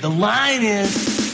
the line is.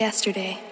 Yesterday.